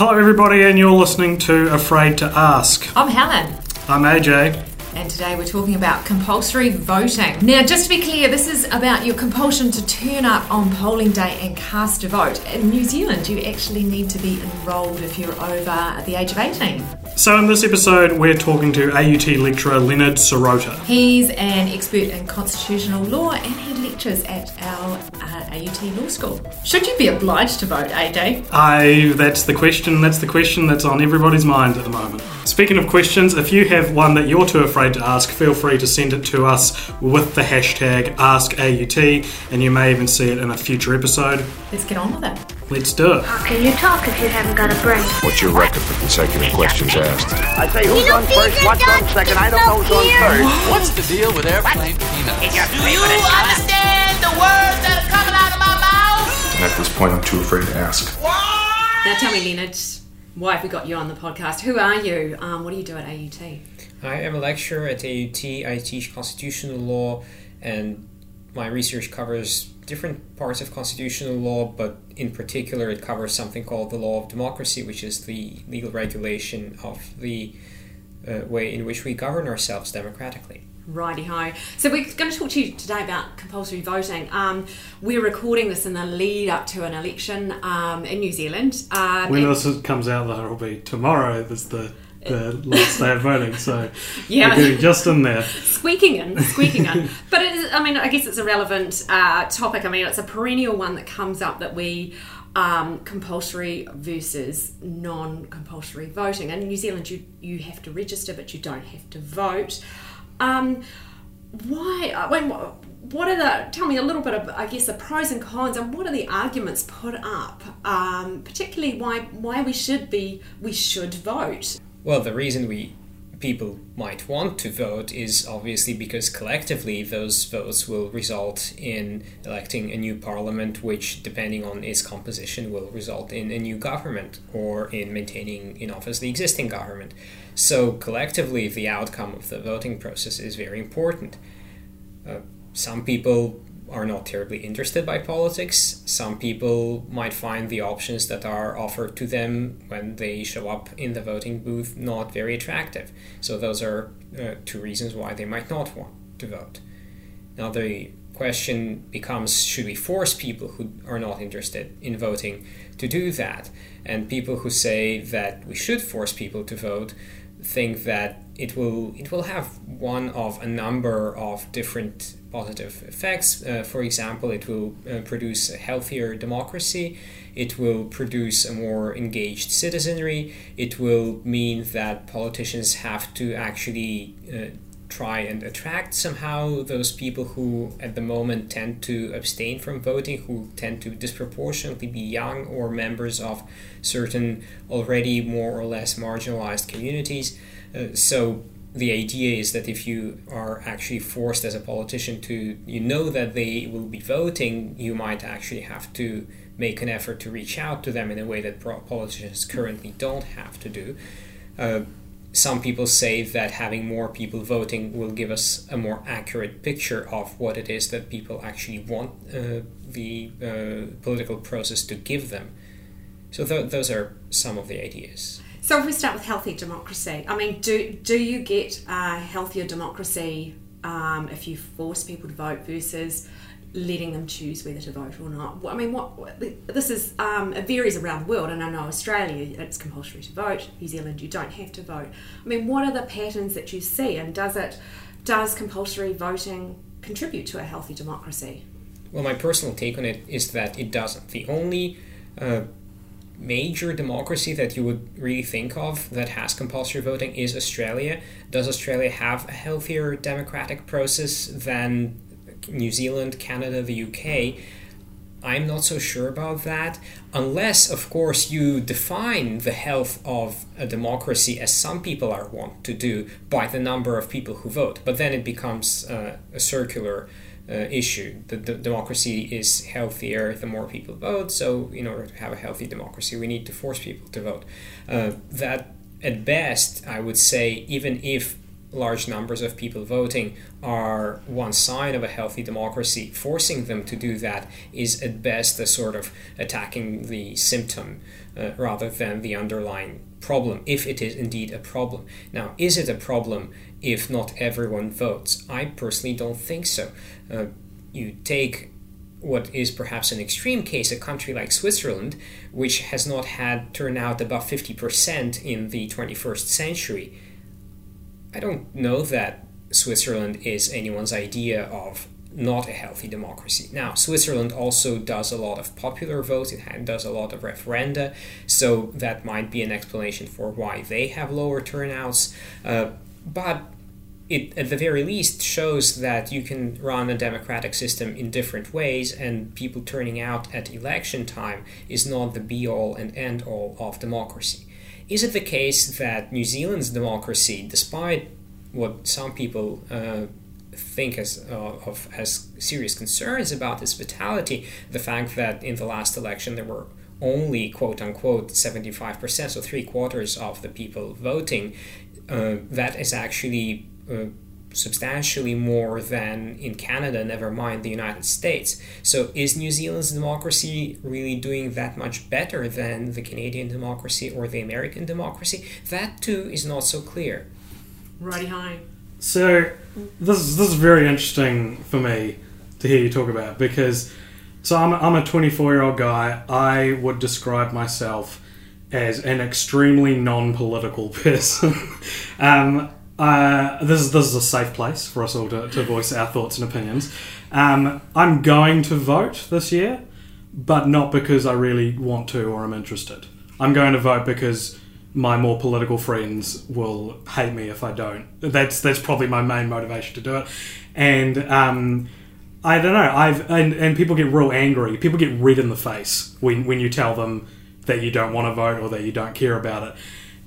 Hello, everybody, and you're listening to Afraid to Ask. I'm Helen. I'm AJ. And today we're talking about compulsory voting. Now, just to be clear, this is about your compulsion to turn up on polling day and cast a vote. In New Zealand, you actually need to be enrolled if you're over the age of 18. So, in this episode, we're talking to AUT lecturer Leonid Sirota. He's an expert in constitutional law and he lectures at our uh, AUT Law School. Should you be obliged to vote, AJ? I, that's the question, that's the question that's on everybody's mind at the moment. Speaking of questions, if you have one that you're too afraid to ask, feel free to send it to us with the hashtag AskAUT, and you may even see it in a future episode. Let's get on with it. Let's do it. How can you talk if you haven't got a brain? What's your record for consecutive questions asked? I say who's on first, what's on second, I don't know who's on third. What's the deal with airplane peanuts? Do you understand the words that are coming out of my mouth? And at this point, I'm too afraid to ask. Why? Now tell me, Leonid, why have we got you on the podcast? Who are you? Um, what do you do at AUT? I am a lecturer at AUT. I teach constitutional law, and my research covers different parts of constitutional law, but in particular, it covers something called the law of democracy, which is the legal regulation of the uh, way in which we govern ourselves democratically. Righty ho. So we're going to talk to you today about compulsory voting. Um, we're recording this in the lead up to an election um, in New Zealand. Um, When and- this comes out, that'll be tomorrow, that's the, the last day of voting, so Yeah. we're getting just in there. squeaking in, squeaking in. But it is, I mean, I guess it's a relevant uh, topic. I mean, it's a perennial one that comes up that we um, compulsory versus non-compulsory voting. And in New Zealand, you you have to register, but you don't have to vote. Um, why? Mean, what what are the? Tell me a little bit of, I guess, the pros and cons, and what are the arguments put up, um, particularly why why we should be we should vote. Well, the reason we people might want to vote is obviously because collectively those votes will result in electing a new parliament, which, depending on its composition, will result in a new government or in maintaining in office the existing government. So, collectively, the outcome of the voting process is very important. Uh, some people are not terribly interested by politics. Some people might find the options that are offered to them when they show up in the voting booth not very attractive. So, those are uh, two reasons why they might not want to vote. Now, the question becomes should we force people who are not interested in voting to do that? And people who say that we should force people to vote think that it will it will have one of a number of different positive effects. Uh, for example, it will uh, produce a healthier democracy. It will produce a more engaged citizenry. It will mean that politicians have to actually uh, try and attract somehow those people who at the moment tend to abstain from voting, who tend to disproportionately be young or members of certain already more or less marginalized communities. Uh, so the idea is that if you are actually forced as a politician to, you know that they will be voting, you might actually have to make an effort to reach out to them in a way that politicians currently don't have to do. Uh, some people say that having more people voting will give us a more accurate picture of what it is that people actually want uh, the uh, political process to give them. So th- those are some of the ideas. So if we start with healthy democracy, I mean, do do you get a healthier democracy um, if you force people to vote versus letting them choose whether to vote or not? I mean, what this is um, it varies around the world, and I know Australia it's compulsory to vote. New Zealand you don't have to vote. I mean, what are the patterns that you see, and does it does compulsory voting contribute to a healthy democracy? Well, my personal take on it is that it doesn't. The only uh, major democracy that you would really think of that has compulsory voting is Australia. Does Australia have a healthier democratic process than New Zealand, Canada, the UK? I'm not so sure about that, unless, of course, you define the health of a democracy as some people are wont to do by the number of people who vote. But then it becomes uh, a circular uh, issue. The, the democracy is healthier the more people vote, so in order to have a healthy democracy, we need to force people to vote. Uh, that, at best, I would say, even if large numbers of people voting are one sign of a healthy democracy, forcing them to do that is at best a sort of attacking the symptom uh, rather than the underlying problem, if it is indeed a problem. Now, is it a problem if not everyone votes? I personally don't think so. Uh, you take what is perhaps an extreme case, a country like Switzerland, which has not had turnout above 50% in the 21st century. I don't know that Switzerland is anyone's idea of not a healthy democracy. Now, Switzerland also does a lot of popular votes, it does a lot of referenda, so that might be an explanation for why they have lower turnouts. Uh, but it at the very least shows that you can run a democratic system in different ways and people turning out at election time is not the be all and end all of democracy is it the case that new zealand's democracy despite what some people uh, think as uh, of as serious concerns about its vitality the fact that in the last election there were only quote unquote 75% so three quarters of the people voting uh, that is actually uh, substantially more than in Canada, never mind the United States. So, is New Zealand's democracy really doing that much better than the Canadian democracy or the American democracy? That too is not so clear. Righty hi. So this is this is very interesting for me to hear you talk about because so I'm a, I'm a 24 year old guy. I would describe myself as an extremely non-political person. um, uh, this is this is a safe place for us all to, to voice our thoughts and opinions. Um, I'm going to vote this year, but not because I really want to or I'm interested. I'm going to vote because my more political friends will hate me if I don't. That's that's probably my main motivation to do it. And um, I don't know. I've and, and people get real angry. People get red in the face when when you tell them that you don't want to vote or that you don't care about it.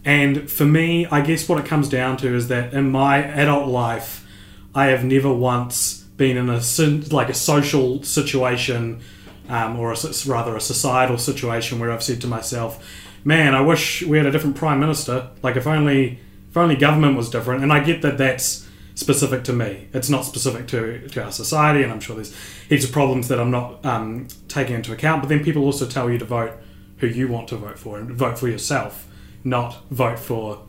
And for me, I guess what it comes down to is that in my adult life, I have never once been in a like a social situation, um, or a, rather a societal situation where I've said to myself, "Man, I wish we had a different prime minister. Like if only if only government was different." And I get that that's specific to me. It's not specific to, to our society, and I'm sure there's heaps of problems that I'm not um, taking into account. But then people also tell you to vote who you want to vote for and vote for yourself not vote for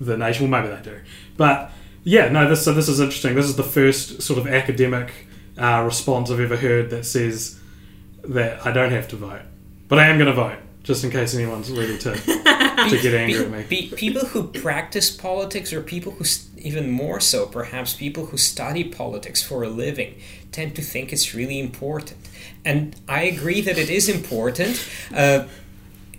the nation. Well, maybe they do, but yeah, no. This so this is interesting. This is the first sort of academic uh, response I've ever heard that says that I don't have to vote, but I am going to vote just in case anyone's ready to to get angry at me. Be, people who practice politics, or people who even more so, perhaps people who study politics for a living, tend to think it's really important. And I agree that it is important. Uh,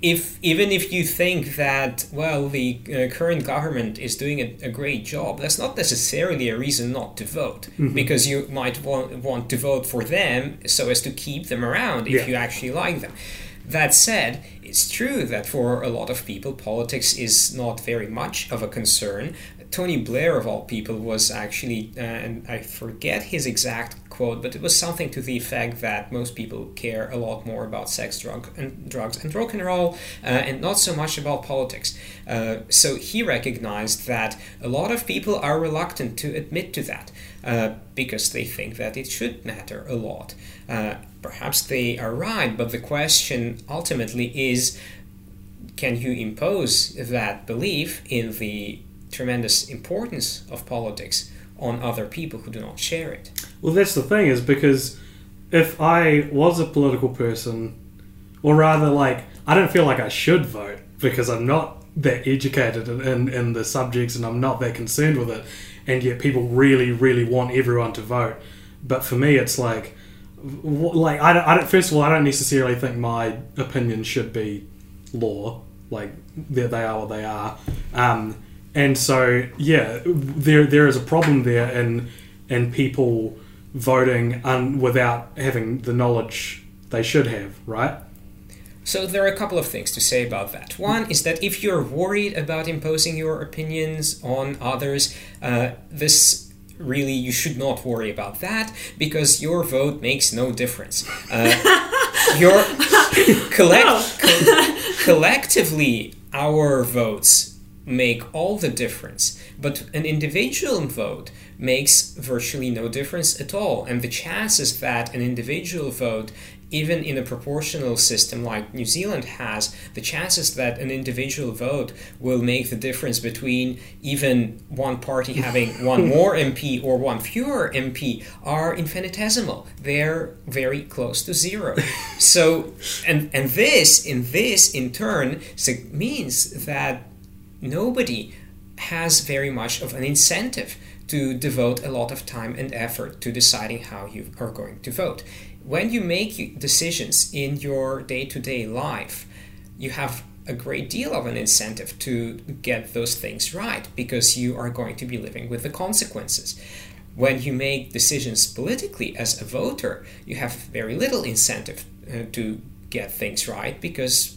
if even if you think that well the uh, current government is doing a, a, great job that's not necessarily a reason not to vote mm-hmm. because you might want, want to vote for them so as to keep them around if yeah. you actually like them that said it's true that for a lot of people politics is not very much of a concern Tony Blair, of all people, was actually, uh, and I forget his exact quote, but it was something to the effect that most people care a lot more about sex, drug, and drugs, and rock and roll, uh, and not so much about politics. Uh, so he recognized that a lot of people are reluctant to admit to that uh, because they think that it should matter a lot. Perhaps they are right, but the question ultimately is can you impose that belief in the tremendous importance of politics on other people who do not share it. Well, that's the thing, is because if I was a political person, or rather, like, I don't feel like I should vote because I'm not that educated in, in the subjects and I'm not that concerned with it, and yet people really, really want everyone to vote. But for me, it's like, like I don't, I don't. First of all, I don't necessarily think my opinion should be law. Like they are what they are. Um, and so yeah, there there is a problem there in in people voting un, without having the knowledge they should have, right? So there are a couple of things to say about that. One is that if you're worried about imposing your opinions on others, uh, this really you should not worry about that because your vote makes no difference. Uh, collect- co- collectively, our votes make all the difference. But an individual vote makes virtually no difference at all. And the chances that an individual vote even in a proportional system like New Zealand has, the chances that an individual vote will make the difference between even one party having one more MP or one fewer MP are infinitesimal. They're very close to zero. So, and and this in this in turn means that nobody has very much of an incentive to devote a lot of time and effort to deciding how you are going to vote when you make decisions in your day to day life, you have a great deal of an incentive to get those things right because you are going to be living with the consequences. When you make decisions politically as a voter, you have very little incentive uh, to get things right because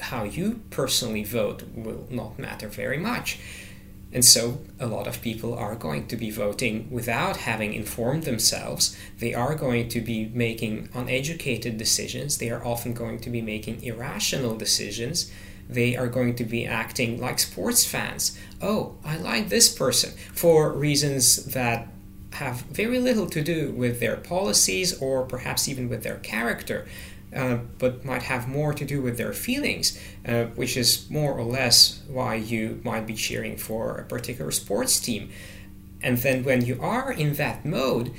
how you personally vote will not matter very much. And so a lot of people are going to be voting without having informed themselves. They are going to be making uneducated decisions. They are often going to be making irrational decisions. They are going to be acting like sports fans. Oh, I like this person for reasons that have very little to do with their policies or perhaps even with their character. Uh, but might have more to do with their feelings, uh, which is more or less why you might be cheering for a particular sports team. And then when you are in that mode,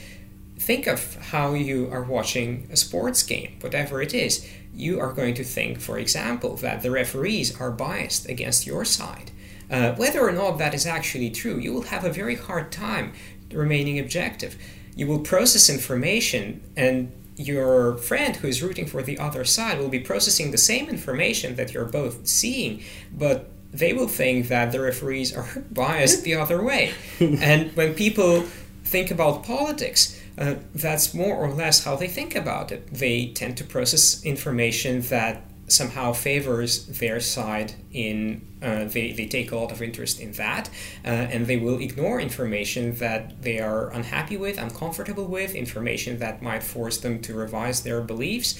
think of how you are watching a sports game, whatever it is. You are going to think, for example, that the referees are biased against your side. Uh, whether or not that is actually true, you will have a very hard time remaining objective. You will process information and your friend who is rooting for the other side will be processing the same information that you're both seeing, but they will think that the referees are biased the other way. and when people think about politics, uh, that's more or less how they think about it. They tend to process information that somehow favors their side in uh, they, they take a lot of interest in that uh, and they will ignore information that they are unhappy with uncomfortable with information that might force them to revise their beliefs.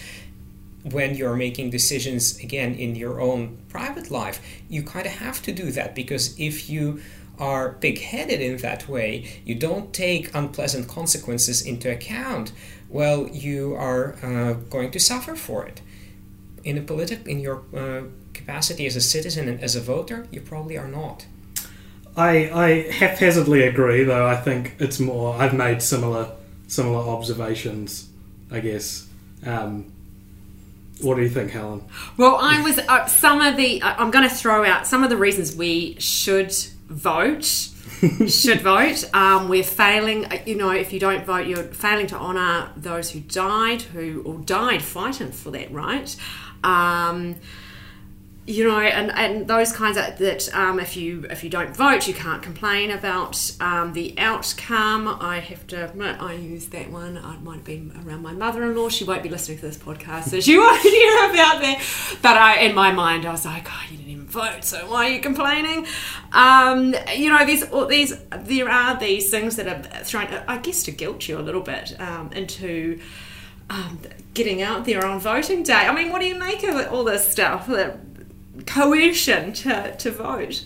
When you're making decisions again in your own private life you kind of have to do that because if you are big-headed in that way you don't take unpleasant consequences into account. Well you are uh, going to suffer for it in a politic in your uh, capacity as a citizen and as a voter, you probably are not. I I haphazardly agree, though. I think it's more. I've made similar similar observations. I guess. Um, what do you think, Helen? Well, I was uh, some of the. Uh, I'm going to throw out some of the reasons we should vote. should vote. Um, we're failing. Uh, you know, if you don't vote, you're failing to honour those who died, who or died fighting for that right. Um, you know, and, and those kinds of that. Um, if you if you don't vote, you can't complain about um, the outcome. I have to admit, I use that one. I might have been around my mother-in-law. She won't be listening to this podcast, so she won't hear about that. But I, in my mind, I was like, oh, you didn't even vote, so why are you complaining? Um, you know, these these there are these things that are thrown, I guess, to guilt you a little bit um, into um, getting out there on voting day. I mean, what do you make of all this stuff? The coercion to, to vote.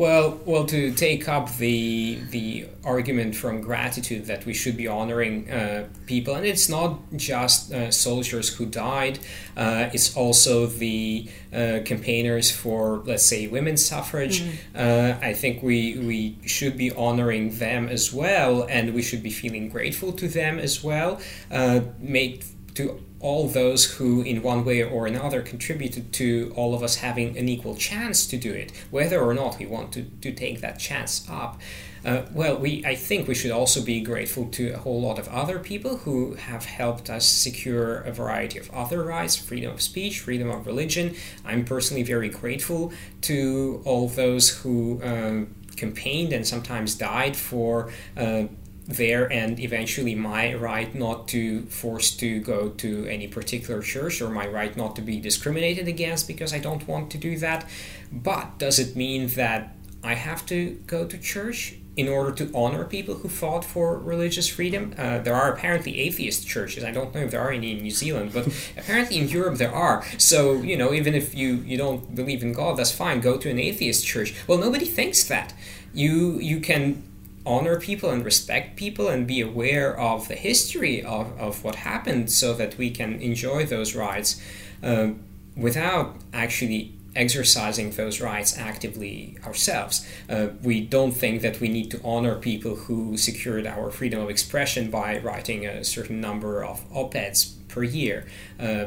Well, well, to take up the the argument from gratitude that we should be honoring uh, people, and it's not just uh, soldiers who died; uh, it's also the uh, campaigners for, let's say, women's suffrage. Mm. I think we we should be honoring them as well, and we should be feeling grateful to them as well. Uh, make to all those who, in one way or another, contributed to all of us having an equal chance to do it, whether or not we want to, to take that chance up. Uh, well, we I think we should also be grateful to a whole lot of other people who have helped us secure a variety of other rights, freedom of speech, freedom of religion. I'm personally very grateful to all those who. Um, campaigned and sometimes died for uh, there and eventually my right not to force to go to any particular church or my right not to be discriminated against because I don't want to do that. But does it mean that I have to go to church? in order to honor people who fought for religious freedom. Uh, there are apparently atheist churches. I don't know if there are any in New Zealand, but apparently in Europe there are. So, you know, even if you, you don't believe in God, that's fine. Go to an atheist church. Well, nobody thinks that. You, you can honor people and respect people and be aware of the history of, of what happened so that we can enjoy those rights uh, without actually exercising those rights actively ourselves. Uh, we don't think that we need to honor people who secured our freedom of expression by writing a certain number of op eds per year. Uh,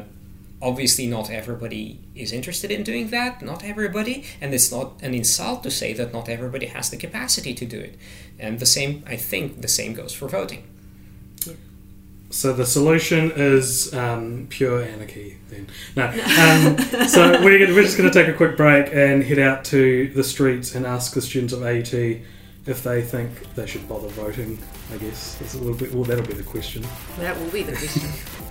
obviously, not everybody is interested in doing that, not everybody, and it's not an insult to say that not everybody has the capacity to do it. And the same, I think, the same goes for voting. So the solution is um, pure anarchy. Then no. Um, so we're, gonna, we're just going to take a quick break and head out to the streets and ask the students of AUT if they think they should bother voting. I guess that's a little bit. Well, that'll be the question. That will be the question.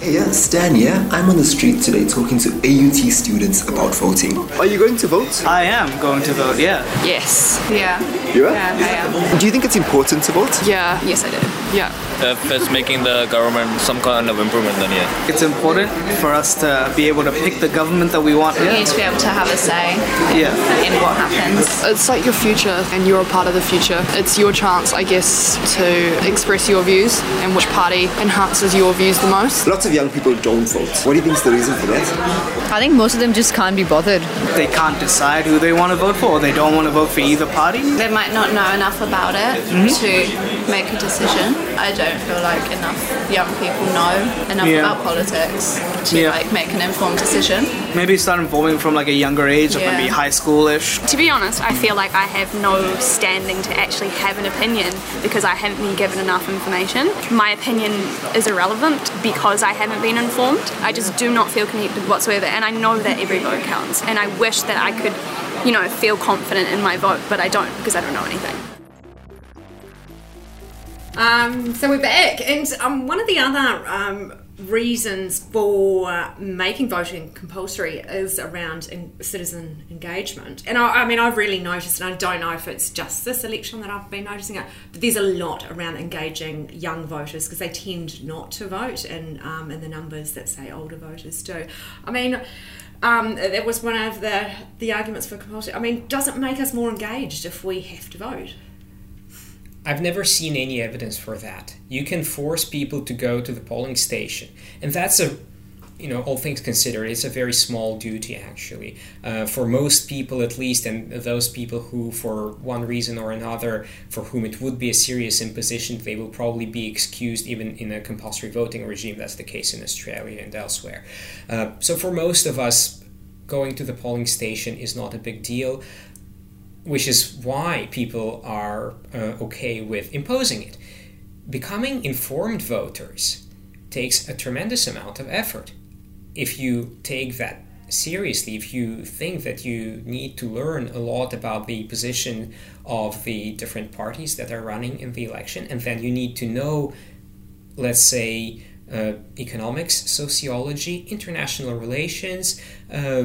Hey, yeah, Stan yeah? I'm on the street today talking to AUT students about voting. Are you going to vote? I am going to vote, yeah. Yes. Yeah. You are? Yeah, I am. Do you think it's important to vote? Yeah. Yes, I do. Yeah. If it's making the government some kind of improvement, then yeah. It's important for us to be able to pick the government that we want. We need to be able to have a say Yeah. in what happens. It's like your future, and you're a part of the future. It's your chance, I guess, to express your views and which party enhances your views the most. Lots of young people don't vote. What do you think is the reason for that? I think most of them just can't be bothered. They can't decide who they want to vote for, or they don't want to vote for either party. They might not know enough about it Mhm. to make a decision. I don't feel like enough young people know enough Yeah. about politics to Yeah. like make an informed decision. Maybe start voting from like a younger age, or Yeah. maybe high schoolish. To be honest, I feel like I have no standing to actually have an opinion because I haven't been given enough information. My opinion is irrelevant because I haven't been informed. I just do not feel connected whatsoever, and I know that every vote counts. And I wish that I could, you know, feel confident in my vote, but I don't because I don't know anything. Um, so we're back, and um, one of the other um, reasons for making voting compulsory is around citizen engagement. And I, I mean, I've really noticed, and I don't know if it's just this election that I've been noticing it, but there's a lot around engaging young voters because they tend not to vote in um, in the numbers that say older voters do. I mean. Um, that was one of the the arguments for compulsory. I mean, does it make us more engaged if we have to vote? I've never seen any evidence for that. You can force people to go to the polling station, and that's a you know, all things considered, it's a very small duty actually. Uh, for most people, at least, and those people who, for one reason or another, for whom it would be a serious imposition, they will probably be excused even in a compulsory voting regime. That's the case in Australia and elsewhere. Uh, so, for most of us, going to the polling station is not a big deal, which is why people are uh, okay with imposing it. Becoming informed voters takes a tremendous amount of effort if you take that seriously, if you think that you need to learn a lot about the position of the different parties that are running in the election, and then you need to know, let's say, uh, economics, sociology, international relations, uh,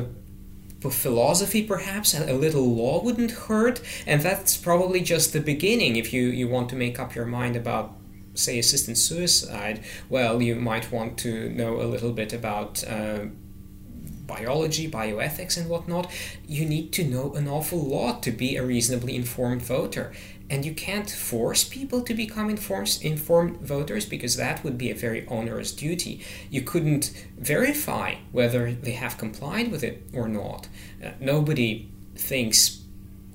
philosophy perhaps a little law wouldn't hurt and that's probably just the beginning if you you want to make up your mind about say assisted suicide, well, you might want to know a little bit about uh, biology, bioethics, and whatnot. You need to know an awful lot to be a reasonably informed voter. And you can't force people to become informed, informed voters because that would be a very onerous duty. You couldn't verify whether they have complied with it or not. Uh, nobody thinks,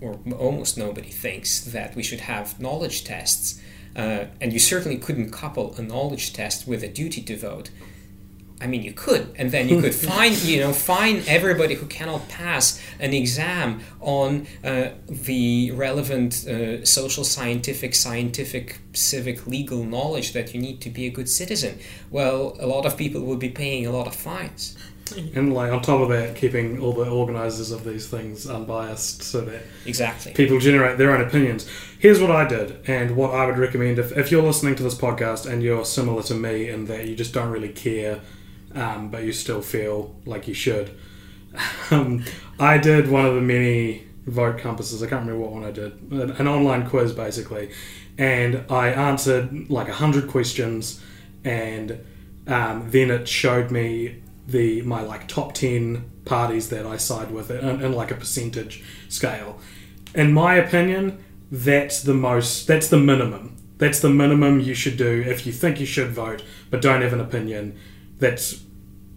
or almost nobody thinks, that we should have knowledge tests uh, and you certainly couldn't couple a knowledge test with a duty to vote. I mean, you could, and then you could find, you know, fine everybody who cannot pass an exam on uh, the relevant uh, social, scientific, scientific, civic, legal knowledge that you need to be a good citizen. Well, a lot of people would be paying a lot of fines. And like on top of that, keeping all the organisers of these things unbiased so that exactly people generate their own opinions. Here's what I did, and what I would recommend if, if you're listening to this podcast and you're similar to me in that you just don't really care, um, but you still feel like you should. Um, I did one of the many vote compasses. I can't remember what one I did. An, online quiz basically, and I answered like hundred questions, and um, then it showed me the my like top ten parties that I side with in, in like a percentage scale. In my opinion, that's the most. That's the minimum. That's the minimum you should do if you think you should vote but don't have an opinion. That's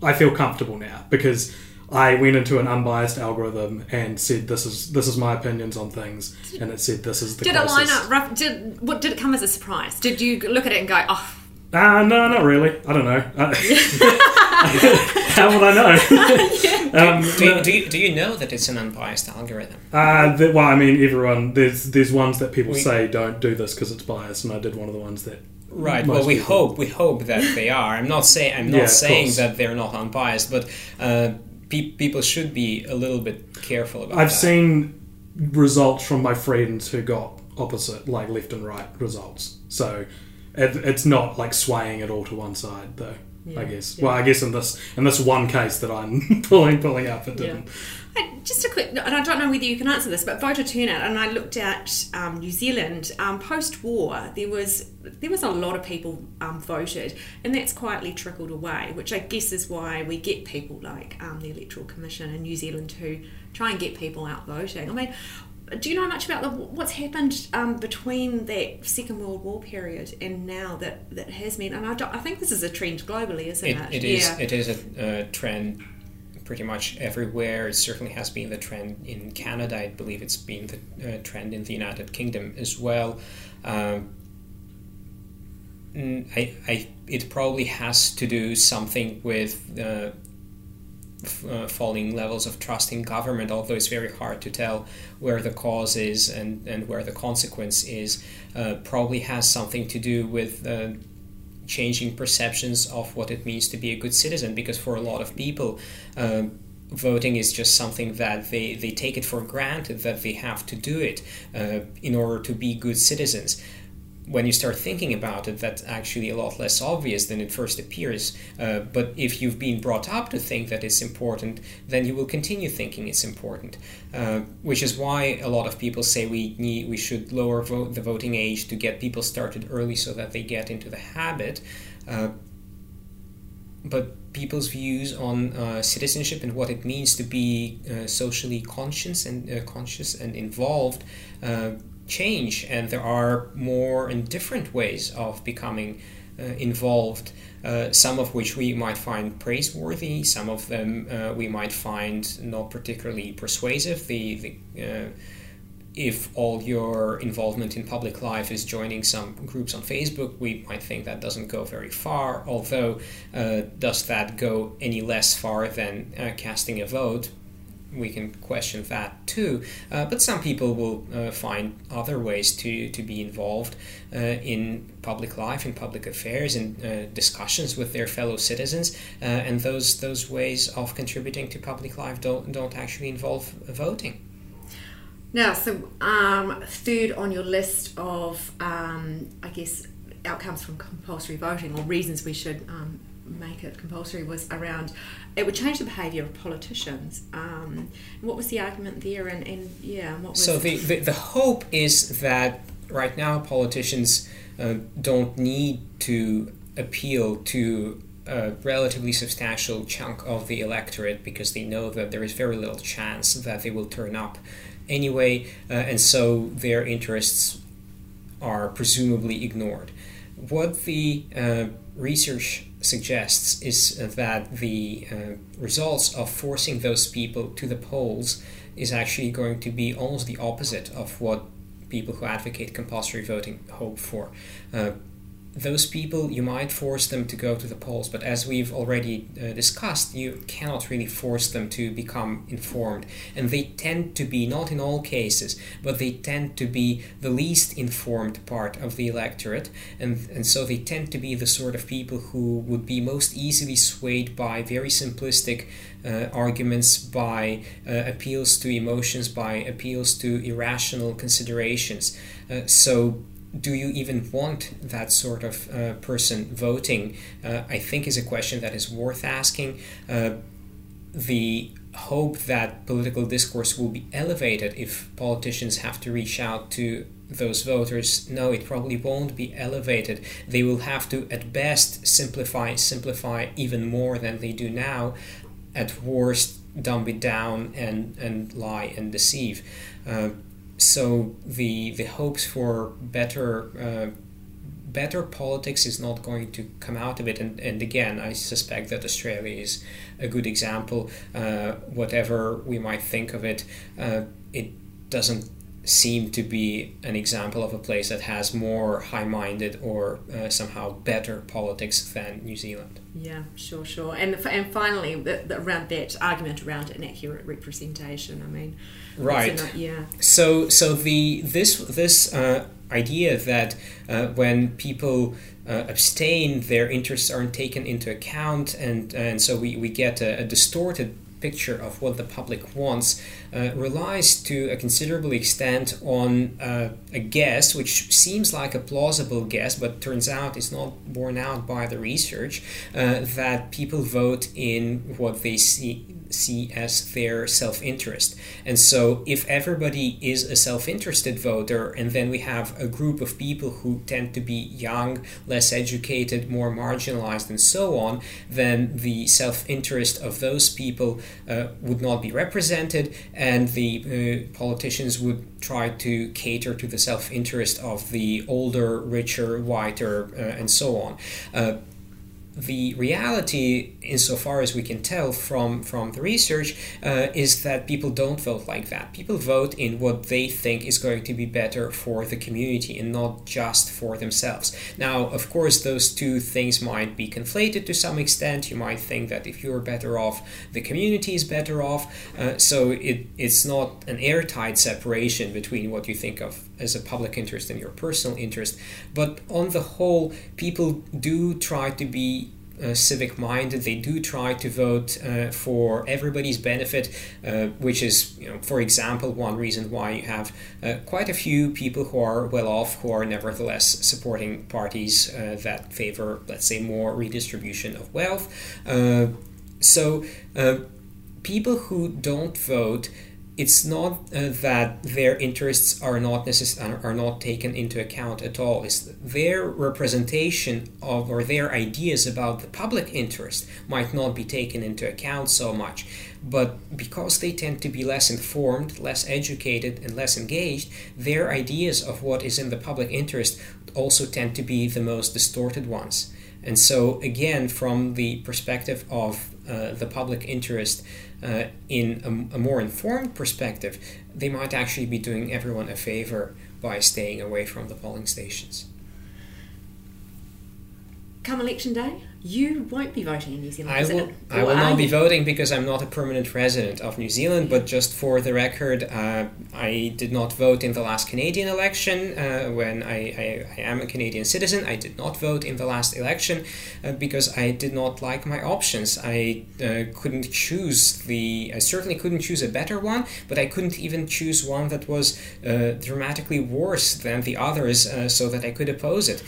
I feel comfortable now because I went into an unbiased algorithm and said this is this is my opinions on things, and it said this is the. Did closest. it line up rough? Did what? Did it come as a surprise? Did you look at it and go, oh? Uh, no, not really. I don't know. Uh, how would I know? um, do, you, do, you, do you know that it's an unbiased algorithm? Uh, the, well, I mean, everyone there's there's ones that people We- say don't do this because it's biased, and I did one of the ones that. Right. most Well, we people- hope we hope that they are. I'm not saying I'm not of saying that they're not unbiased, but uh, pe- people should be a little bit careful about I've that. seen results from my friends who got opposite, like left and right results. So it, it's not like swaying it all to one side, though. I guess. yeah. Well, I guess in this in this one case that I'm pulling pulling up, it didn't. Hey, Just a quick, and I don't know whether you can answer this, but voter turnout, and I looked at um, New Zealand um, post-war. There was there was a lot of people um, voted, and that's quietly trickled away, which I guess is why we get people like um, the Electoral Commission in New Zealand who try and get people out voting. I mean. Do you know much about the, what's happened um, between that Second World War period and now that that has meant? And I, I think this is a trend globally, isn't It, it? it is Yeah. it is a uh, trend pretty much everywhere. It certainly has been the trend in Canada. I believe it's been the uh, trend in the United Kingdom as well. Um, I, I, it probably has to do something with uh, uh, falling levels of trust in government, although it's very hard to tell where the cause is and, and where the consequence is. Uh, probably has something to do with uh, changing perceptions of what it means to be a good citizen because for a lot of people um, voting is just something that they, they take it for granted that they have to do it uh, in order to be good citizens when you start thinking about it, that's actually a lot less obvious than it first appears. Uh, but if you've been brought up to think that it's important, then you will continue thinking it's important. Uh, which is why a lot of people say we need we should lower vote, the voting age to get people started early so that they get into the habit. Uh, but people's views on uh, citizenship and what it means to be uh, socially conscious and uh, conscious and involved uh, change, and there are more and different ways of becoming uh, involved. Uh, some of which we might find praiseworthy, some of them uh, we might find not particularly persuasive. The, the uh, if all your involvement in public life is joining some groups on Facebook, we might think that doesn't go very far. Although, uh, does that go any less far than uh, casting a vote? We can question that too. Uh, but some people will uh, find other ways to, to be involved uh, in public life, in public affairs, in uh, discussions with their fellow citizens. Uh, and those those ways of contributing to public life don't don't actually involve voting. Now, so um, third on your list of, um, I guess, outcomes from compulsory voting or reasons we should um, make it compulsory was around it would change the behaviour of politicians. Um, what was the argument there? And, and yeah, what was So the, the, the hope is that right now politicians uh, don't need to appeal to a relatively substantial chunk of the electorate because they know that there is very little chance that they will turn up anyway, uh, and so their interests are presumably ignored. What the uh, research suggests is that the uh, results of forcing those people to the polls is actually going to be almost the opposite of what people who advocate compulsory voting hope for. Uh, those people, you might force them to go to the polls, but as we've already uh, discussed, you cannot really force them to become informed. And they tend to be, not in all cases, but they tend to be the least informed part of the electorate. And, and so they tend to be the sort of people who would be most easily swayed by very simplistic uh, arguments, by uh, appeals to emotions, by appeals to irrational considerations. Uh, so do you even want that sort of uh, person voting? Uh, I think is a question that is worth asking. Uh, the hope that political discourse will be elevated if politicians have to reach out to those voters, no, it probably won't be elevated. They will have to, at best, simplify, simplify even more than they do now. At worst, dumb it down and, and lie and deceive. So the the hopes for better uh, better politics is not going to come out of it. And, and again, I suspect that Australia is a good example. Uh, whatever we might think of it, uh, it doesn't seem to be an example of a place that has more high minded or uh, somehow better politics than New Zealand. Yeah, sure, sure. And and finally, the, the, around that argument around inaccurate representation. I mean, right? Not, yeah. So so the this this uh, idea that uh, when people uh, abstain, their interests aren't taken into account, and and so we, we get a, a distorted picture of what the public wants uh, relies to a considerable extent on uh, a guess, which seems like a plausible guess, but turns out it's not borne out by the research, uh, that people vote in what they see see as their self interest. And so, if everybody is a self interested voter, and then we have a group of people who tend to be young, less educated, more marginalized, and so on, then the self interest of those people uh, would not be represented, and the uh, politicians would try to cater to the self interest of the older, richer, whiter, uh, and so on. The reality, insofar as we can tell from, from the research, uh, is that people don't vote like that. People vote in what they think is going to be better for the community and not just for themselves. Now, of course, those two things might be conflated to some extent. You might think that if you're better off, the community is better off. Uh, so it, it's not an airtight separation between what you think of as a public interest and your personal interest. But on the whole, people do try to be uh, civic minded. They do try to vote uh, for everybody's benefit, uh, which is, you know, for example, one reason why you have uh, quite a few people who are well off who are nevertheless supporting parties uh, that favor, let's say, more redistribution of wealth. Uh, so people who don't vote it's not uh, that their interests are not necess- are not taken into account at all. It's their representation of or their ideas about the public interest might not be taken into account so much. But because they tend to be less informed, less educated, and less engaged, their ideas of what is in the public interest also tend to be the most distorted ones. And so, again, from the perspective of uh, the public interest, uh, in a, a, more informed perspective, they might actually be doing everyone a favor by staying away from the polling stations. Come election day, you won't be voting in New Zealand. I will. I will not be voting because I'm not a permanent resident of New Zealand. But just for the record, uh, I did not vote in the last Canadian election. Uh, when I, I, I, am a Canadian citizen, I did not vote in the last election uh, because I did not like my options. I uh, couldn't choose the. I certainly couldn't choose a better one, but I couldn't even choose one that was uh, dramatically worse than the others, uh, so that I could oppose it.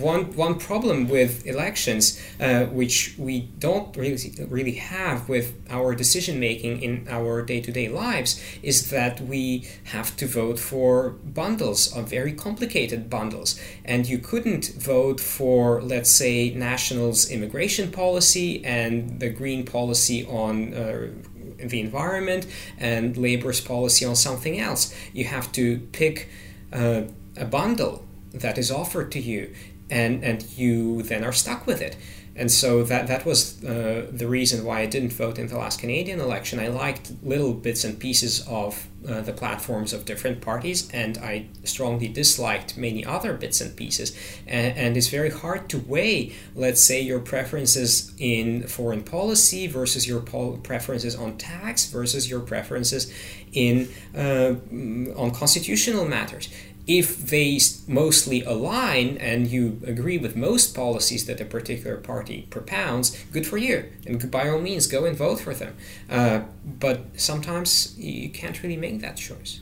One one problem with elections uh, which we don't really really have with our decision making in our day to day lives, is that we have to vote for bundles of very complicated bundles, and you couldn't vote for let's say National's immigration policy and the Green policy on. Uh, the environment and labor's policy on something else. You have to pick uh, a bundle that is offered to you and and you then are stuck with it. And so that that was uh, the reason why I didn't vote in the last Canadian election. I liked little bits and pieces of uh, the platforms of different parties, and I strongly disliked many other bits and pieces. And, and it's very hard to weigh, let's say, your preferences in foreign policy versus your pol- preferences on tax versus your preferences in uh, on constitutional matters if they mostly align and you agree with most policies that a particular party propounds, good for you. And by all means, go and vote for them. Uh, but sometimes you can't really make that choice.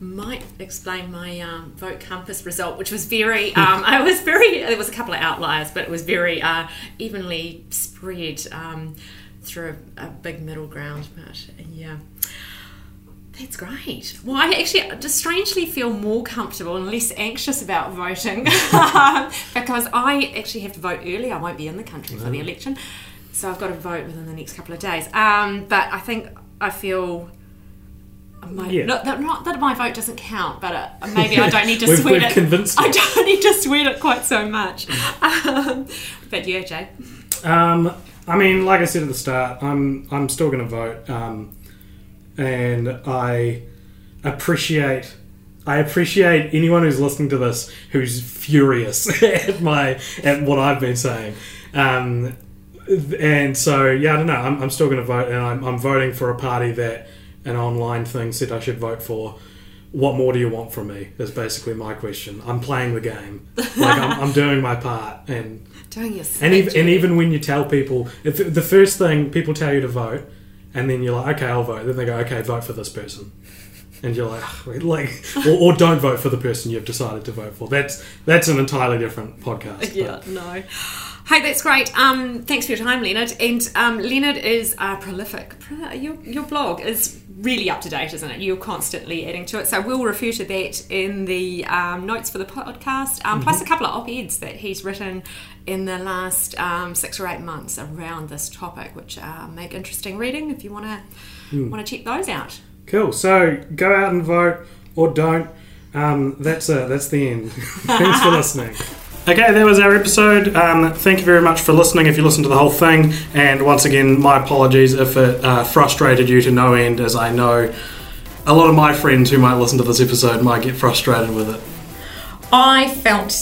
Might explain my um, vote compass result, which was very. Um, I was very. There was a couple of outliers, but it was very uh, evenly spread. Um, through a, a big middle ground. But yeah. That's great. Well, I actually just strangely feel more comfortable and less anxious about voting because I actually have to vote early. I won't be in the country for the election, so I've got to vote within the next couple of days. Um, but I think I feel. My, Yeah. not, that, not that my vote doesn't count, but uh, maybe I don't need to We've- sweat we've it. convinced I don't need to sweat it quite so much. Um, but yeah, Jay. Um, I mean, like I said at the start, I'm I'm still going to vote, um, and I appreciate I appreciate anyone who's listening to this who's furious at my at what I've been saying. Um, and so yeah, I don't know. I'm, I'm still going to vote, and I'm, I'm voting for a party that an online thing said I should vote for. What more do you want from me? Is basically my question. I'm playing the game. Like I'm, I'm doing my part, and Doing your and even, and even when you tell people, if the first thing people tell you to vote, and then you're like, okay, I'll vote. Then they go, okay, vote for this person, and you're like, like, or, or don't vote for the person you've decided to vote for. That's that's an entirely different podcast. Yeah, no. Hey, that's great. Um, thanks for your time, Leonid. And um, Leonid is uh, prolific. Your, your blog is really up to date, isn't it? You're constantly adding to it. So we'll refer to that in the um, notes for the podcast, um, plus a couple of op eds that he's written in the last um, six or eight months around this topic, which uh, make interesting reading if you want to Hmm. want to check those out. Cool. So go out and vote, or don't. Um, that's it. That's the end. Thanks for listening. Okay, that was our episode. Um, thank you very much for listening if you listened to the whole thing. And once again, my apologies if it uh, frustrated you to no end, as I know a lot of my friends who might listen to this episode might get frustrated with it. I felt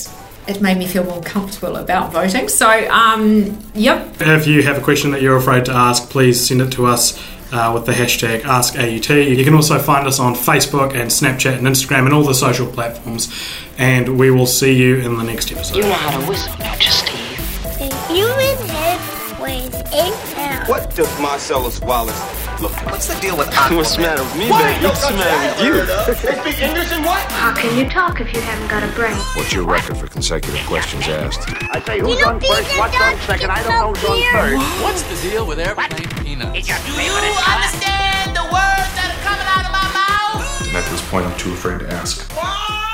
it made me feel more comfortable about voting. So, um, yep, If you have a question that you're afraid to ask, please send it to us uh, with the hashtag AskAUT. You can also find us on Facebook and Snapchat and Instagram and all the social platforms. And we will see you in the next episode. You know how to whistle, don't you, Steve? The human head weighs eight pounds. What does Marcellus Wallace look? What's the deal with What's the matter with me, baby? What's the matter with you? They speak English and what? How can you talk if you haven't got a brain? What's your record for consecutive questions asked? I say who's on first, what's on second, I don't know who's on third. What's the deal with airplane peanuts? Do you understand the words that are coming out of my mouth? And at this point, I'm too afraid to ask. Why?